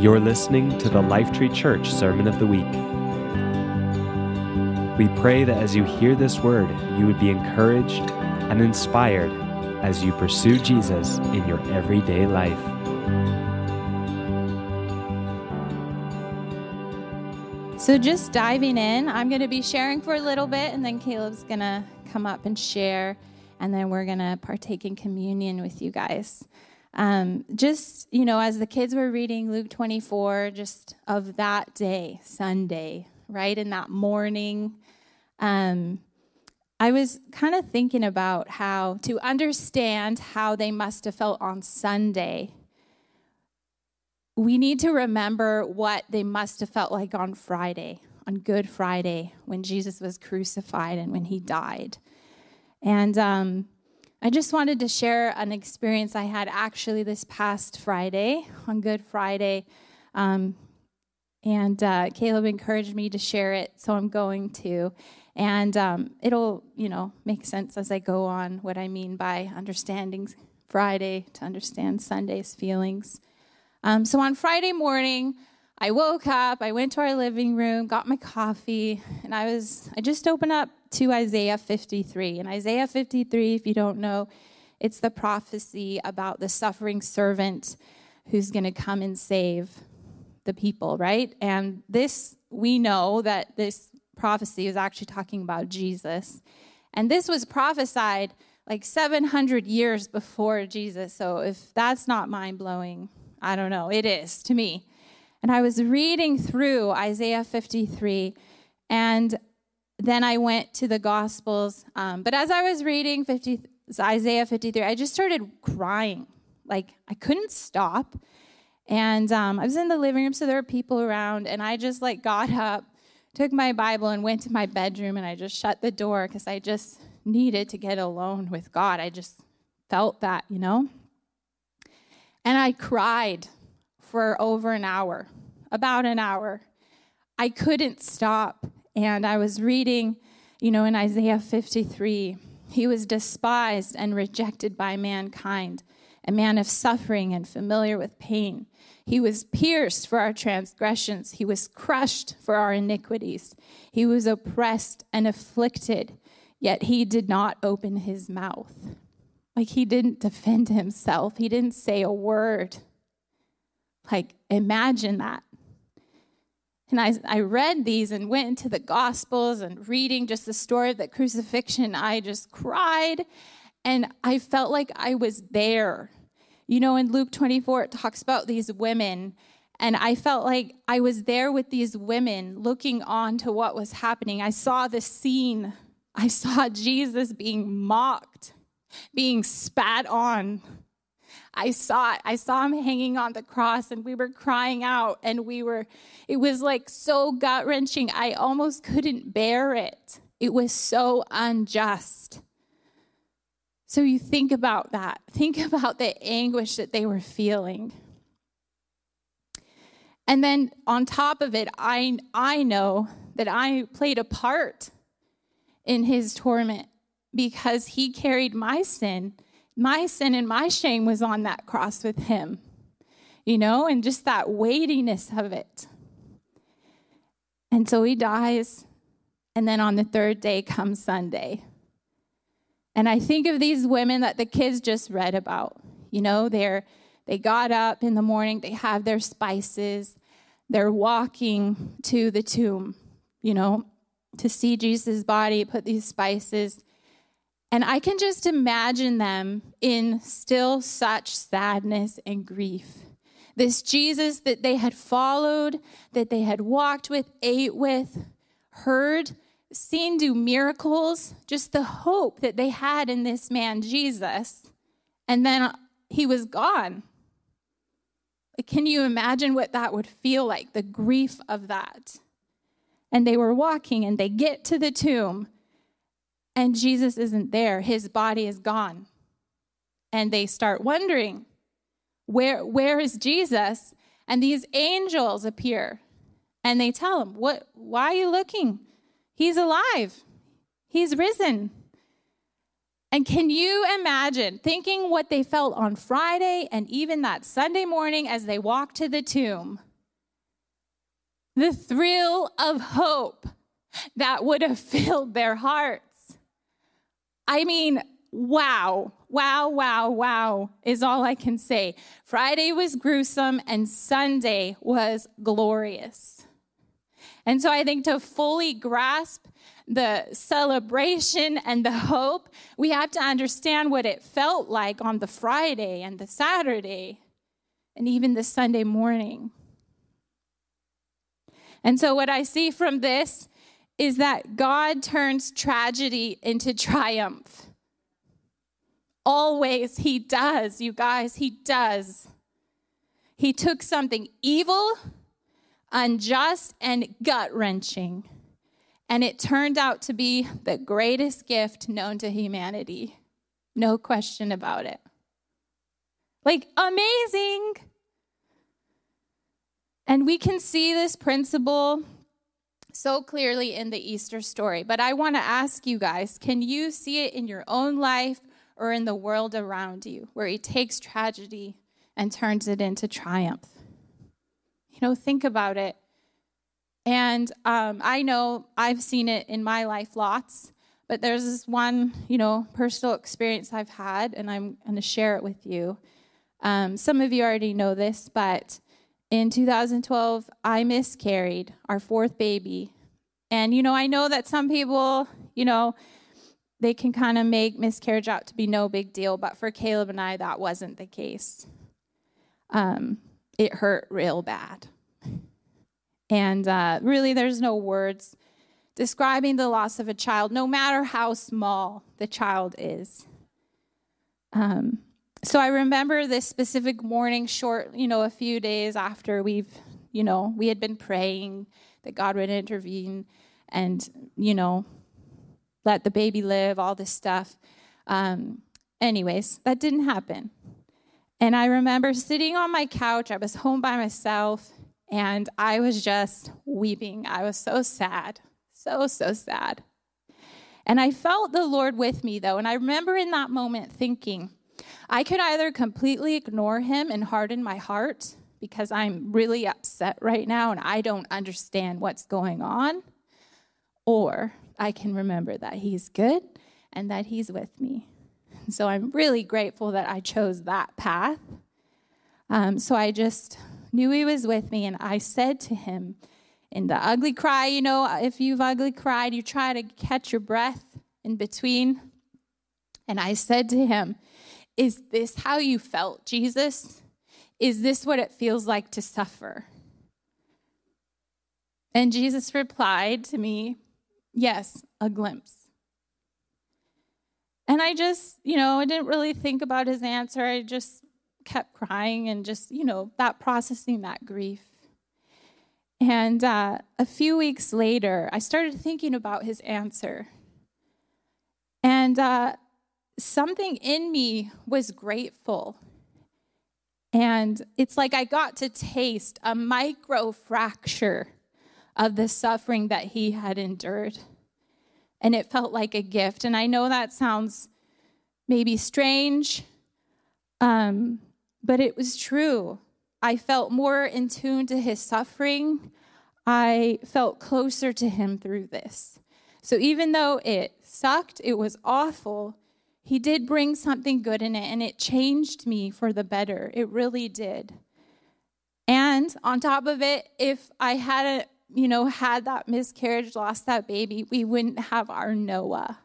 You're listening to the Lifetree Church Sermon of the Week. We pray that as you hear this word, you would be encouraged and inspired as you pursue Jesus in your everyday life. So, just diving in, I'm going to be sharing for a little bit, and then Caleb's going to come up and share, and then we're going to partake in communion with you guys. Um, just, you know, as the kids were reading Luke 24, just of that day, Sunday, right, in that morning, um, I was kind of thinking about how to understand how they must have felt on Sunday we need to remember what they must have felt like on Friday, on Good Friday, when Jesus was crucified and when he died. And um, I just wanted to share an experience I had actually this past Friday, on Good Friday. Um, and uh, Caleb encouraged me to share it, so I'm going to. And um, it'll, you know, make sense as I go on what I mean by understanding Friday to understand Sunday's feelings. Um, so on Friday morning, I woke up, I went to our living room, got my coffee, and I was I just opened up to Isaiah 53. And Isaiah 53, if you don't know, it's the prophecy about the suffering servant who's going to come and save the people, right? And this we know that this prophecy is actually talking about Jesus. And this was prophesied like 700 years before Jesus. So if that's not mind-blowing, I don't know. It is to me. And I was reading through Isaiah 53, and then I went to the Gospels. Um, but as I was reading 50, Isaiah 53, I just started crying. Like I couldn't stop. And um, I was in the living room, so there were people around, and I just like got up, took my Bible, and went to my bedroom, and I just shut the door because I just needed to get alone with God. I just felt that, you know. And I cried for over an hour, about an hour. I couldn't stop. And I was reading, you know, in Isaiah 53, he was despised and rejected by mankind, a man of suffering and familiar with pain. He was pierced for our transgressions, he was crushed for our iniquities. He was oppressed and afflicted, yet he did not open his mouth. Like he didn't defend himself, he didn't say a word. Like, imagine that. And I, I read these and went into the Gospels and reading just the story of the crucifixion. I just cried and I felt like I was there. You know, in Luke 24, it talks about these women. And I felt like I was there with these women looking on to what was happening. I saw the scene. I saw Jesus being mocked being spat on. I saw it. I saw him hanging on the cross and we were crying out and we were, it was like so gut wrenching. I almost couldn't bear it. It was so unjust. So you think about that. Think about the anguish that they were feeling. And then on top of it, I, I know that I played a part in his torment because he carried my sin. My sin and my shame was on that cross with him, you know, and just that weightiness of it. And so he dies, and then on the third day comes Sunday. And I think of these women that the kids just read about. You know, they're they got up in the morning, they have their spices, they're walking to the tomb, you know, to see Jesus' body, put these spices. And I can just imagine them in still such sadness and grief. This Jesus that they had followed, that they had walked with, ate with, heard, seen do miracles, just the hope that they had in this man, Jesus. And then he was gone. Can you imagine what that would feel like, the grief of that? And they were walking and they get to the tomb and Jesus isn't there. His body is gone. And they start wondering, where, where is Jesus? And these angels appear and they tell him, what, Why are you looking? He's alive, he's risen. And can you imagine thinking what they felt on Friday and even that Sunday morning as they walked to the tomb? The thrill of hope that would have filled their hearts. I mean, wow, wow, wow, wow is all I can say. Friday was gruesome and Sunday was glorious. And so I think to fully grasp the celebration and the hope, we have to understand what it felt like on the Friday and the Saturday and even the Sunday morning. And so, what I see from this is that God turns tragedy into triumph. Always, He does, you guys, He does. He took something evil, unjust, and gut wrenching, and it turned out to be the greatest gift known to humanity. No question about it. Like, amazing. And we can see this principle so clearly in the Easter story. But I want to ask you guys can you see it in your own life or in the world around you where he takes tragedy and turns it into triumph? You know, think about it. And um, I know I've seen it in my life lots, but there's this one, you know, personal experience I've had, and I'm going to share it with you. Um, some of you already know this, but in 2012, I miscarried our fourth baby. And, you know, I know that some people, you know, they can kind of make miscarriage out to be no big deal, but for Caleb and I, that wasn't the case. Um, it hurt real bad. And uh, really, there's no words describing the loss of a child, no matter how small the child is. Um, so I remember this specific morning, short, you know, a few days after we've, you know, we had been praying that God would intervene and, you know, let the baby live, all this stuff. Um, anyways, that didn't happen. And I remember sitting on my couch, I was home by myself, and I was just weeping. I was so sad, so, so sad. And I felt the Lord with me, though. And I remember in that moment thinking, I could either completely ignore him and harden my heart because I'm really upset right now and I don't understand what's going on, or I can remember that he's good and that he's with me. So I'm really grateful that I chose that path. Um, so I just knew he was with me, and I said to him, in the ugly cry, you know, if you've ugly cried, you try to catch your breath in between. And I said to him, is this how you felt, Jesus? Is this what it feels like to suffer? And Jesus replied to me, Yes, a glimpse. And I just, you know, I didn't really think about his answer. I just kept crying and just, you know, that processing that grief. And uh, a few weeks later, I started thinking about his answer. And uh, something in me was grateful. And it's like I got to taste a micro fracture of the suffering that he had endured. And it felt like a gift. And I know that sounds maybe strange, um, but it was true. I felt more in tune to his suffering. I felt closer to him through this. So even though it sucked, it was awful, he did bring something good in it, and it changed me for the better. It really did. And on top of it, if I hadn't, you know, had that miscarriage, lost that baby, we wouldn't have our Noah.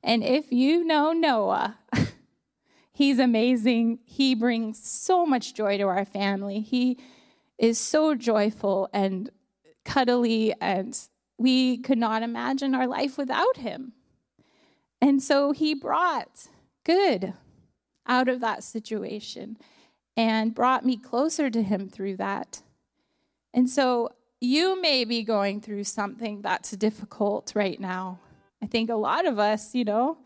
And if you know Noah, he's amazing. He brings so much joy to our family. He is so joyful and cuddly, and we could not imagine our life without him. And so he brought good out of that situation and brought me closer to him through that. And so you may be going through something that's difficult right now. I think a lot of us, you know.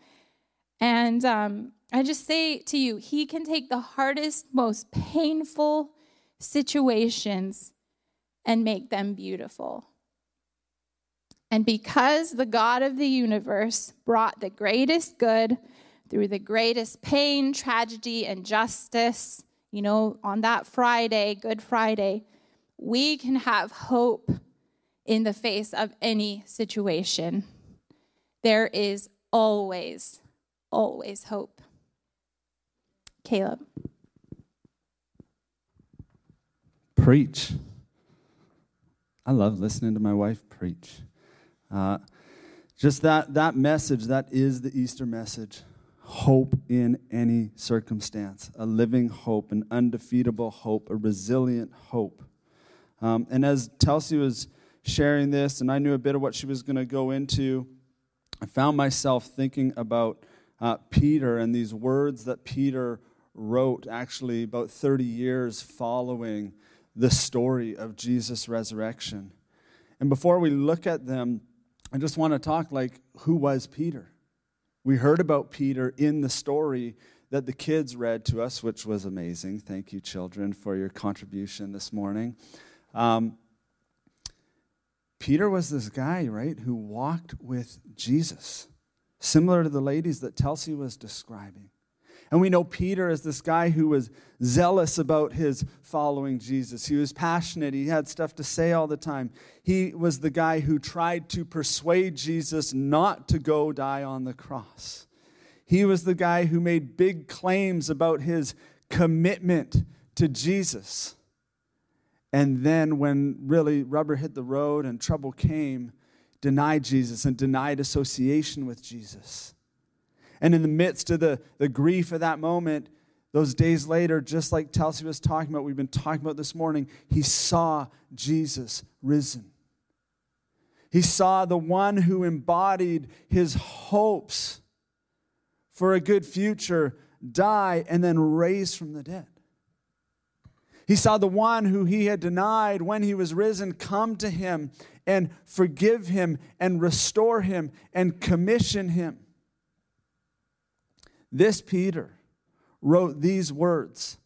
And um, I just say to you, he can take the hardest, most painful situations and make them beautiful. And because the God of the universe brought the greatest good through the greatest pain, tragedy, and justice, you know, on that Friday, Good Friday, we can have hope in the face of any situation. There is always, always hope. Caleb. Preach. I love listening to my wife preach. Uh, just that, that message, that is the Easter message. Hope in any circumstance, a living hope, an undefeatable hope, a resilient hope. Um, and as Telsey was sharing this, and I knew a bit of what she was going to go into, I found myself thinking about uh, Peter and these words that Peter wrote actually about 30 years following the story of Jesus' resurrection. And before we look at them, I just want to talk like who was Peter? We heard about Peter in the story that the kids read to us, which was amazing. Thank you, children, for your contribution this morning. Um, Peter was this guy, right, who walked with Jesus, similar to the ladies that Telsey was describing. And we know Peter as this guy who was zealous about his following Jesus. He was passionate. He had stuff to say all the time. He was the guy who tried to persuade Jesus not to go die on the cross. He was the guy who made big claims about his commitment to Jesus. And then, when really rubber hit the road and trouble came, denied Jesus and denied association with Jesus. And in the midst of the, the grief of that moment, those days later, just like Telsey was talking about, we've been talking about this morning, he saw Jesus risen. He saw the one who embodied his hopes for a good future die and then raise from the dead. He saw the one who he had denied when he was risen come to him and forgive him and restore him and commission him. This Peter wrote these words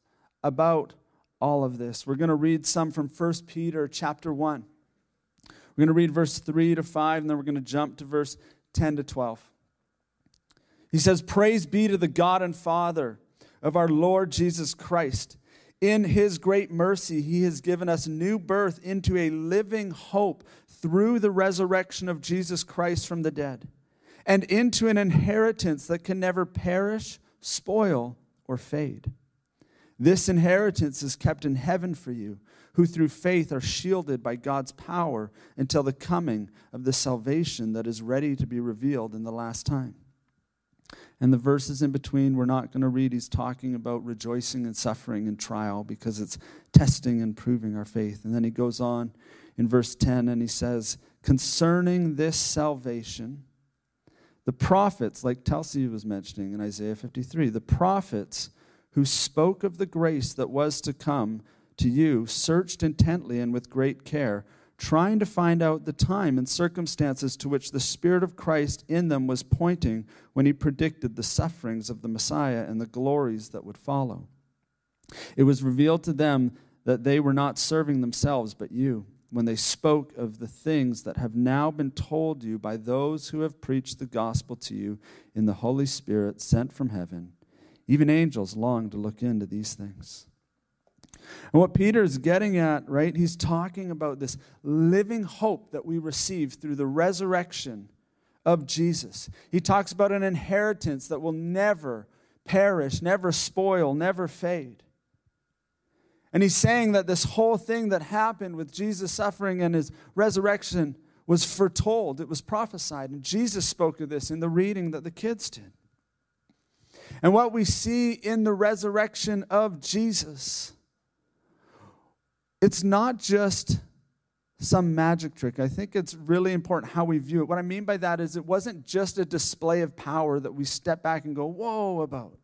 about all of this. We're going to read some from 1 Peter chapter 1. We're going to read verse 3 to 5, and then we're going to jump to verse 10 to 12. He says, Praise be to the God and Father of our Lord Jesus Christ. In his great mercy, he has given us new birth into a living hope through the resurrection of Jesus Christ from the dead and into an inheritance that can never perish, spoil, or fade. This inheritance is kept in heaven for you, who through faith are shielded by God's power until the coming of the salvation that is ready to be revealed in the last time. And the verses in between, we're not going to read. He's talking about rejoicing and suffering and trial because it's testing and proving our faith. And then he goes on in verse 10 and he says, Concerning this salvation, the prophets, like Telsey was mentioning in Isaiah 53, the prophets who spoke of the grace that was to come to you searched intently and with great care, trying to find out the time and circumstances to which the Spirit of Christ in them was pointing when he predicted the sufferings of the Messiah and the glories that would follow. It was revealed to them that they were not serving themselves, but you when they spoke of the things that have now been told you by those who have preached the gospel to you in the Holy Spirit sent from heaven. Even angels long to look into these things. And what Peter is getting at, right, he's talking about this living hope that we receive through the resurrection of Jesus. He talks about an inheritance that will never perish, never spoil, never fade. And he's saying that this whole thing that happened with Jesus' suffering and his resurrection was foretold, it was prophesied. And Jesus spoke of this in the reading that the kids did. And what we see in the resurrection of Jesus, it's not just some magic trick. I think it's really important how we view it. What I mean by that is it wasn't just a display of power that we step back and go, whoa, about.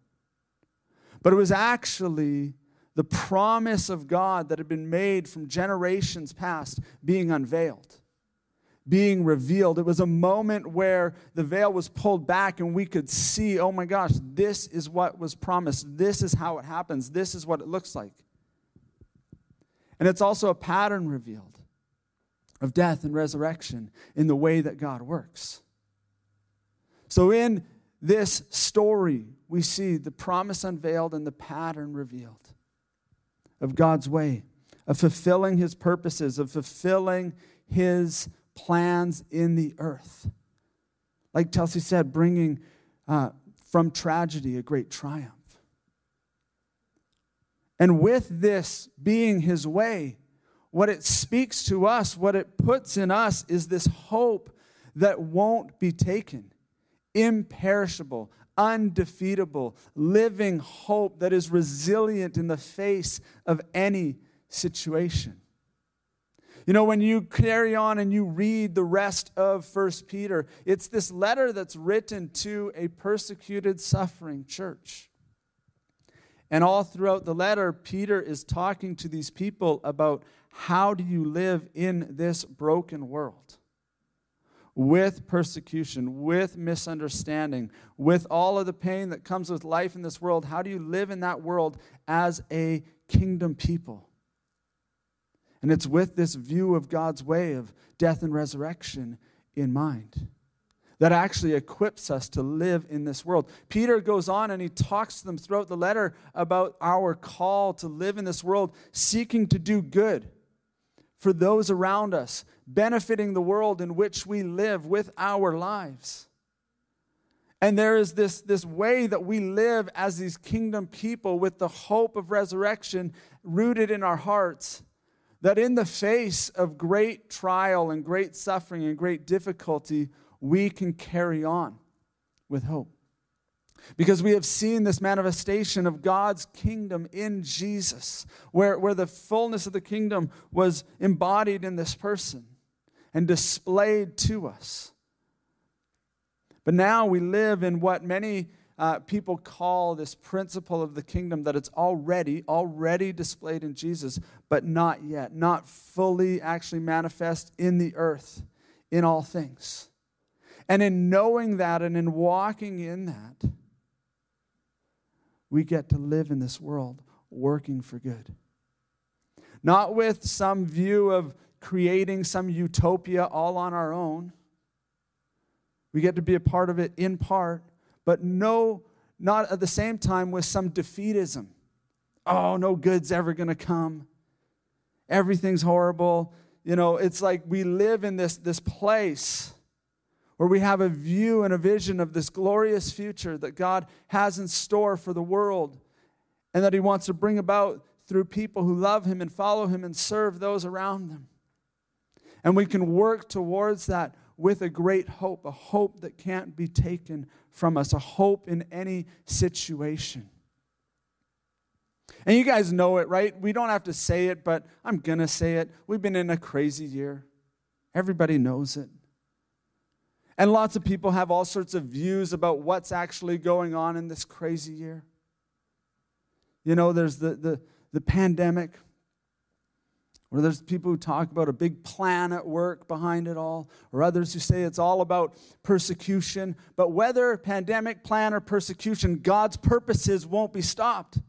But it was actually the promise of God that had been made from generations past being unveiled, being revealed. It was a moment where the veil was pulled back and we could see, oh my gosh, this is what was promised. This is how it happens. This is what it looks like. And it's also a pattern revealed of death and resurrection in the way that God works. So, in this story, we see the promise unveiled and the pattern revealed of God's way, of fulfilling his purposes, of fulfilling his plans in the earth. Like Chelsea said, bringing uh, from tragedy a great triumph. And with this being his way, what it speaks to us, what it puts in us, is this hope that won't be taken imperishable, undefeatable, living hope that is resilient in the face of any situation. You know, when you carry on and you read the rest of First Peter, it's this letter that's written to a persecuted, suffering church. And all throughout the letter, Peter is talking to these people about how do you live in this broken world? With persecution, with misunderstanding, with all of the pain that comes with life in this world, how do you live in that world as a kingdom people? And it's with this view of God's way of death and resurrection in mind that actually equips us to live in this world. Peter goes on and he talks to them throughout the letter about our call to live in this world, seeking to do good for those around us, benefiting the world in which we live with our lives. And there is this, this way that we live as these kingdom people with the hope of resurrection rooted in our hearts. That in the face of great trial and great suffering and great difficulty, we can carry on with hope. Because we have seen this manifestation of God's kingdom in Jesus, where, where the fullness of the kingdom was embodied in this person and displayed to us. But now we live in what many uh, people call this principle of the kingdom that it's already, already displayed in Jesus, but not yet, not fully actually manifest in the earth in all things. And in knowing that and in walking in that, we get to live in this world working for good. Not with some view of creating some utopia all on our own. We get to be a part of it in part, but no, not at the same time with some defeatism. Oh, no good's ever going to come. Everything's horrible. You know, it's like we live in this, this place where we have a view and a vision of this glorious future that God has in store for the world and that He wants to bring about through people who love Him and follow Him and serve those around them. And we can work towards that with a great hope, a hope that can't be taken from us, a hope in any situation. And you guys know it, right? We don't have to say it, but I'm going to say it. We've been in a crazy year. Everybody knows it. And lots of people have all sorts of views about what's actually going on in this crazy year. You know, there's the, the, the pandemic, or there's people who talk about a big plan at work behind it all, or others who say it's all about persecution. But whether pandemic, plan, or persecution, God's purposes won't be stopped.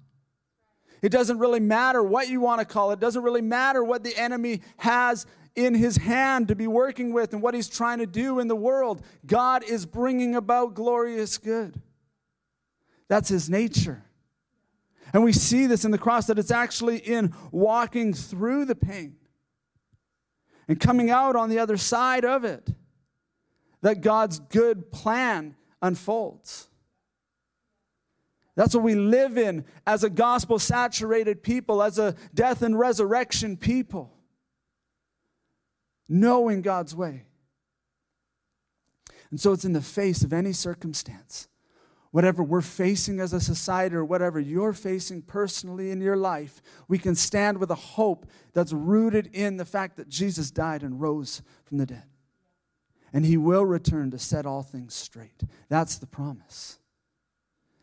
It doesn't really matter what you want to call it. It doesn't really matter what the enemy has in his hand to be working with and what he's trying to do in the world. God is bringing about glorious good. That's his nature. And we see this in the cross that it's actually in walking through the pain and coming out on the other side of it that God's good plan unfolds. That's what we live in as a gospel saturated people, as a death and resurrection people knowing God's way. And so it's in the face of any circumstance, whatever we're facing as a society or whatever you're facing personally in your life, we can stand with a hope that's rooted in the fact that Jesus died and rose from the dead. And he will return to set all things straight. That's the promise.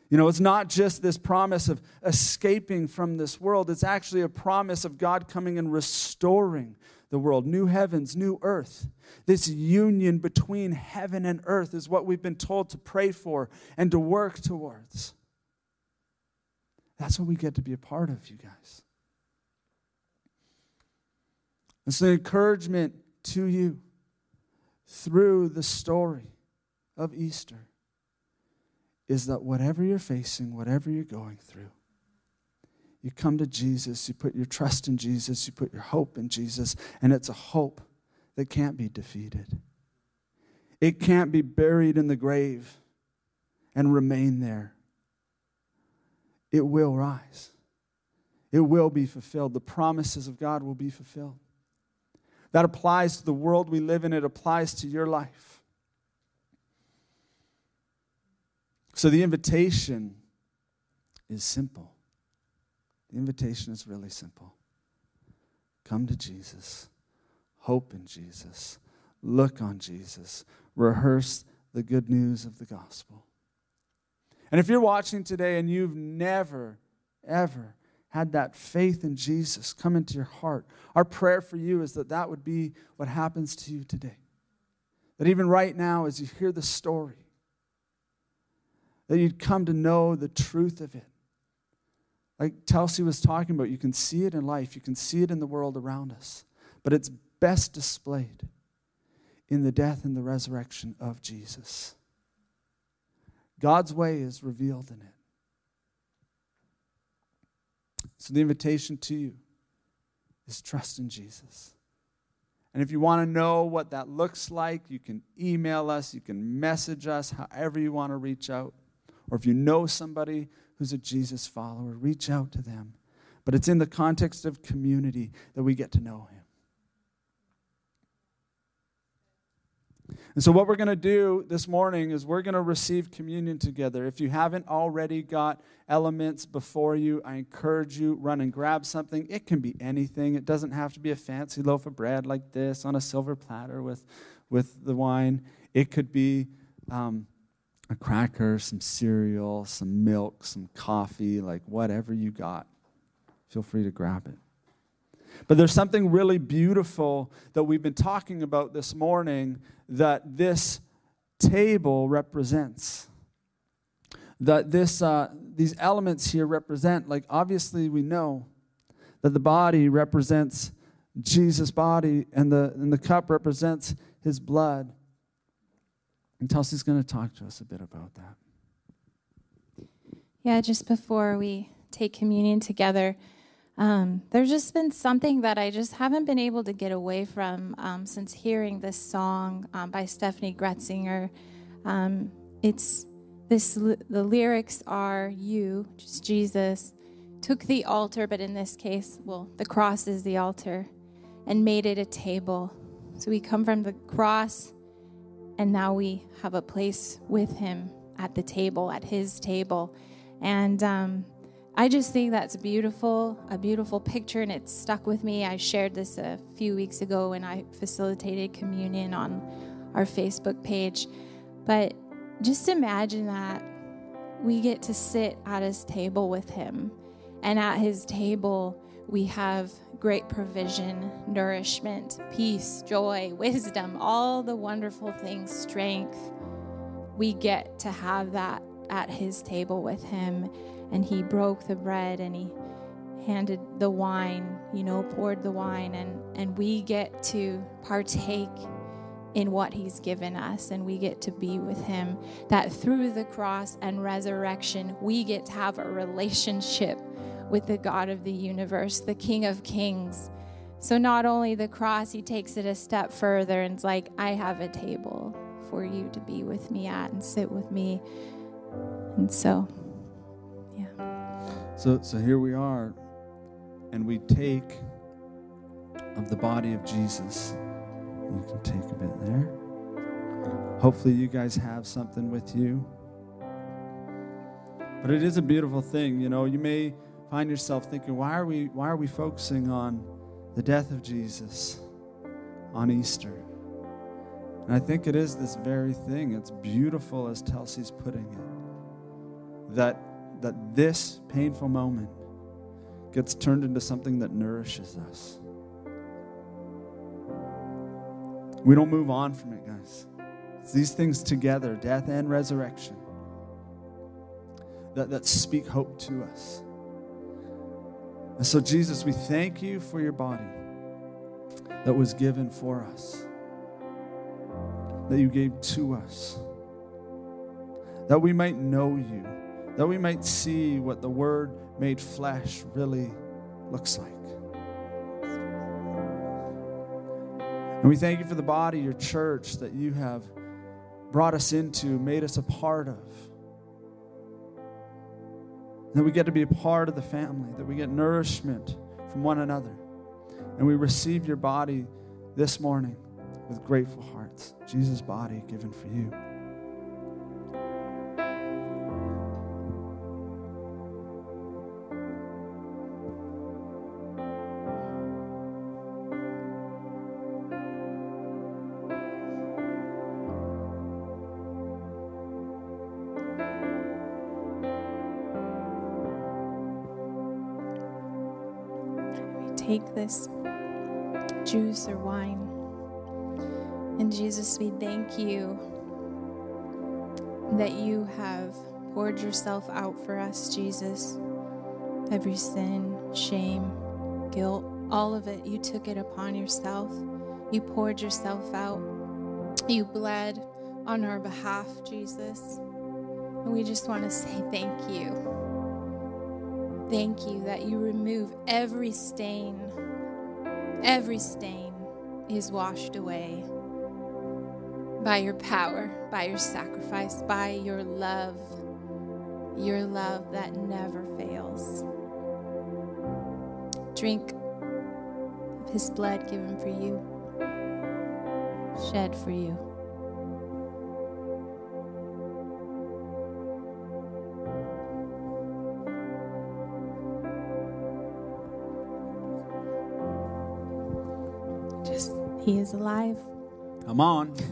You know, it's not just this promise of escaping from this world, it's actually a promise of God coming and restoring the world. New heavens, new earth. This union between heaven and earth is what we've been told to pray for and to work towards. That's what we get to be a part of, you guys. It's an encouragement to you through the story of Easter is that whatever you're facing, whatever you're going through, you come to Jesus, you put your trust in Jesus, you put your hope in Jesus, and it's a hope that can't be defeated. It can't be buried in the grave and remain there. It will rise. It will be fulfilled. The promises of God will be fulfilled. That applies to the world we live in, it applies to your life. So the invitation is simple. The invitation is really simple. Come to Jesus, hope in Jesus, look on Jesus, rehearse the good news of the gospel. And if you're watching today and you've never, ever had that faith in Jesus come into your heart, our prayer for you is that that would be what happens to you today. That even right now, as you hear the story, that you'd come to know the truth of it. Like Telsey was talking about, you can see it in life, you can see it in the world around us, but it's best displayed in the death and the resurrection of Jesus. God's way is revealed in it. So the invitation to you is trust in Jesus. And if you want to know what that looks like, you can email us, you can message us, however you want to reach out. Or if you know somebody who's a Jesus follower, reach out to them. But it's in the context of community that we get to know him. And so, what we're going to do this morning is we're going to receive communion together. If you haven't already got elements before you, I encourage you run and grab something. It can be anything. It doesn't have to be a fancy loaf of bread like this on a silver platter with, with the wine. It could be um, a cracker, some cereal, some milk, some coffee, like whatever you got. Feel free to grab it. But there's something really beautiful that we've been talking about this morning that this table represents. That this, uh, these elements here represent, like, obviously, we know that the body represents Jesus' body and the, and the cup represents his blood. And Telsey's going to talk to us a bit about that. Yeah, just before we take communion together, um, there's just been something that I just haven't been able to get away from um, since hearing this song um, by Steffany Gretzinger. Um, it's this. The lyrics are you, just Jesus, took the altar, but in this case, well, the cross is the altar, and made it a table. So we come from the cross, and now we have a place with Him at the table, at His table, and um, I just think that's beautiful, a beautiful picture, and it stuck with me. I shared this a few weeks ago when I facilitated communion on our Facebook page. But just imagine that we get to sit at his table with him, and at his table, we have great provision, nourishment, peace, joy, wisdom, all the wonderful things, strength. We get to have that at his table with him and he broke the bread and he handed the wine, you know, poured the wine, and, and we get to partake in what he's given us and we get to be with him. That through the cross and resurrection, we get to have a relationship with the God of the universe, the King of Kings. So, not only the cross, he takes it a step further and it's like, I have a table for you to be with me at and sit with me. And so, yeah. so, so here we are, and we take of the body of Jesus. You can take a bit there. Hopefully, you guys have something with you. But it is a beautiful thing, you know. You may find yourself thinking, why are we why are we focusing on the death of Jesus on Easter? And I think it is this very thing. It's beautiful as Telsey's putting it. That that this painful moment gets turned into something that nourishes us. We don't move on from it, guys. It's these things together, death and resurrection, that, that speak hope to us. And so, Jesus, we thank you for your body that was given for us, that you gave to us that we might know you, that we might see what the Word made flesh really looks like. And we thank you for the body, your church, that you have brought us into, made us a part of. That we get to be a part of the family, that we get nourishment from one another. And we receive your body this morning with grateful hearts. Jesus' body given for you. Take this juice or wine. And Jesus, we thank you that you have poured yourself out for us, Jesus. Every sin, shame, guilt, all of it, you took it upon yourself. You poured yourself out. You bled on our behalf, Jesus. And we just want to say thank you. Thank you that you remove every stain. Every stain is washed away by your power, by your sacrifice, by your love, your love that never fails. Drink of his blood given for you, shed for you. He is alive. Come on.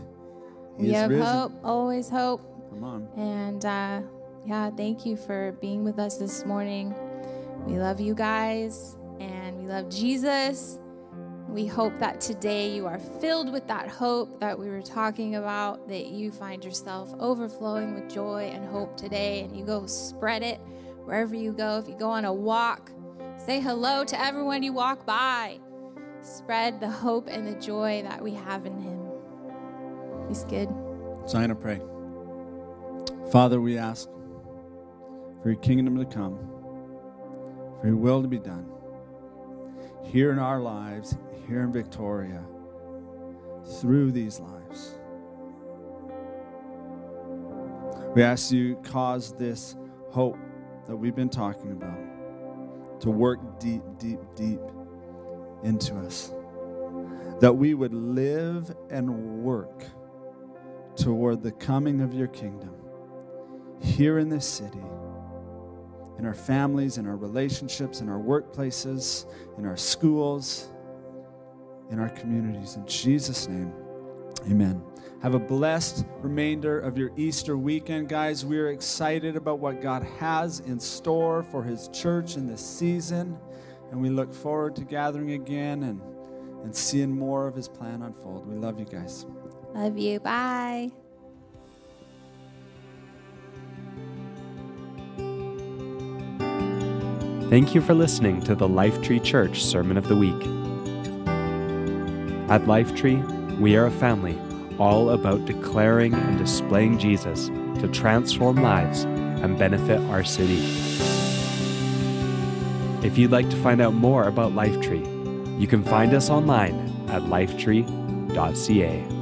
He we have risen. hope, always hope. Come on. And uh, yeah, thank you for being with us this morning. We love you guys and we love Jesus. We hope that today you are filled with that hope that we were talking about, that you find yourself overflowing with joy and hope today, and you go spread it wherever you go. If you go on a walk, say hello to everyone you walk by. Spread the hope and the joy that we have in Him. He's good. So I'm going to pray. Father, we ask for your kingdom to come, for your will to be done here in our lives, here in Victoria, through these lives. We ask you cause this hope that we've been talking about to work deep, deep, deep into us. That we would live and work toward the coming of your kingdom here in this city, in our families, in our relationships, in our workplaces, in our schools, in our communities. In Jesus' name, amen. Have a blessed remainder of your Easter weekend, guys. We are excited about what God has in store for His church in this season, and we look forward to gathering again and, and seeing more of His plan unfold. We love you guys. Love you. Bye. Thank you for listening to the Lifetree Church Sermon of the Week. At Lifetree, we are a family all about declaring and displaying Jesus to transform lives and benefit our city. If you'd like to find out more about Lifetree, you can find us online at lifetree.ca.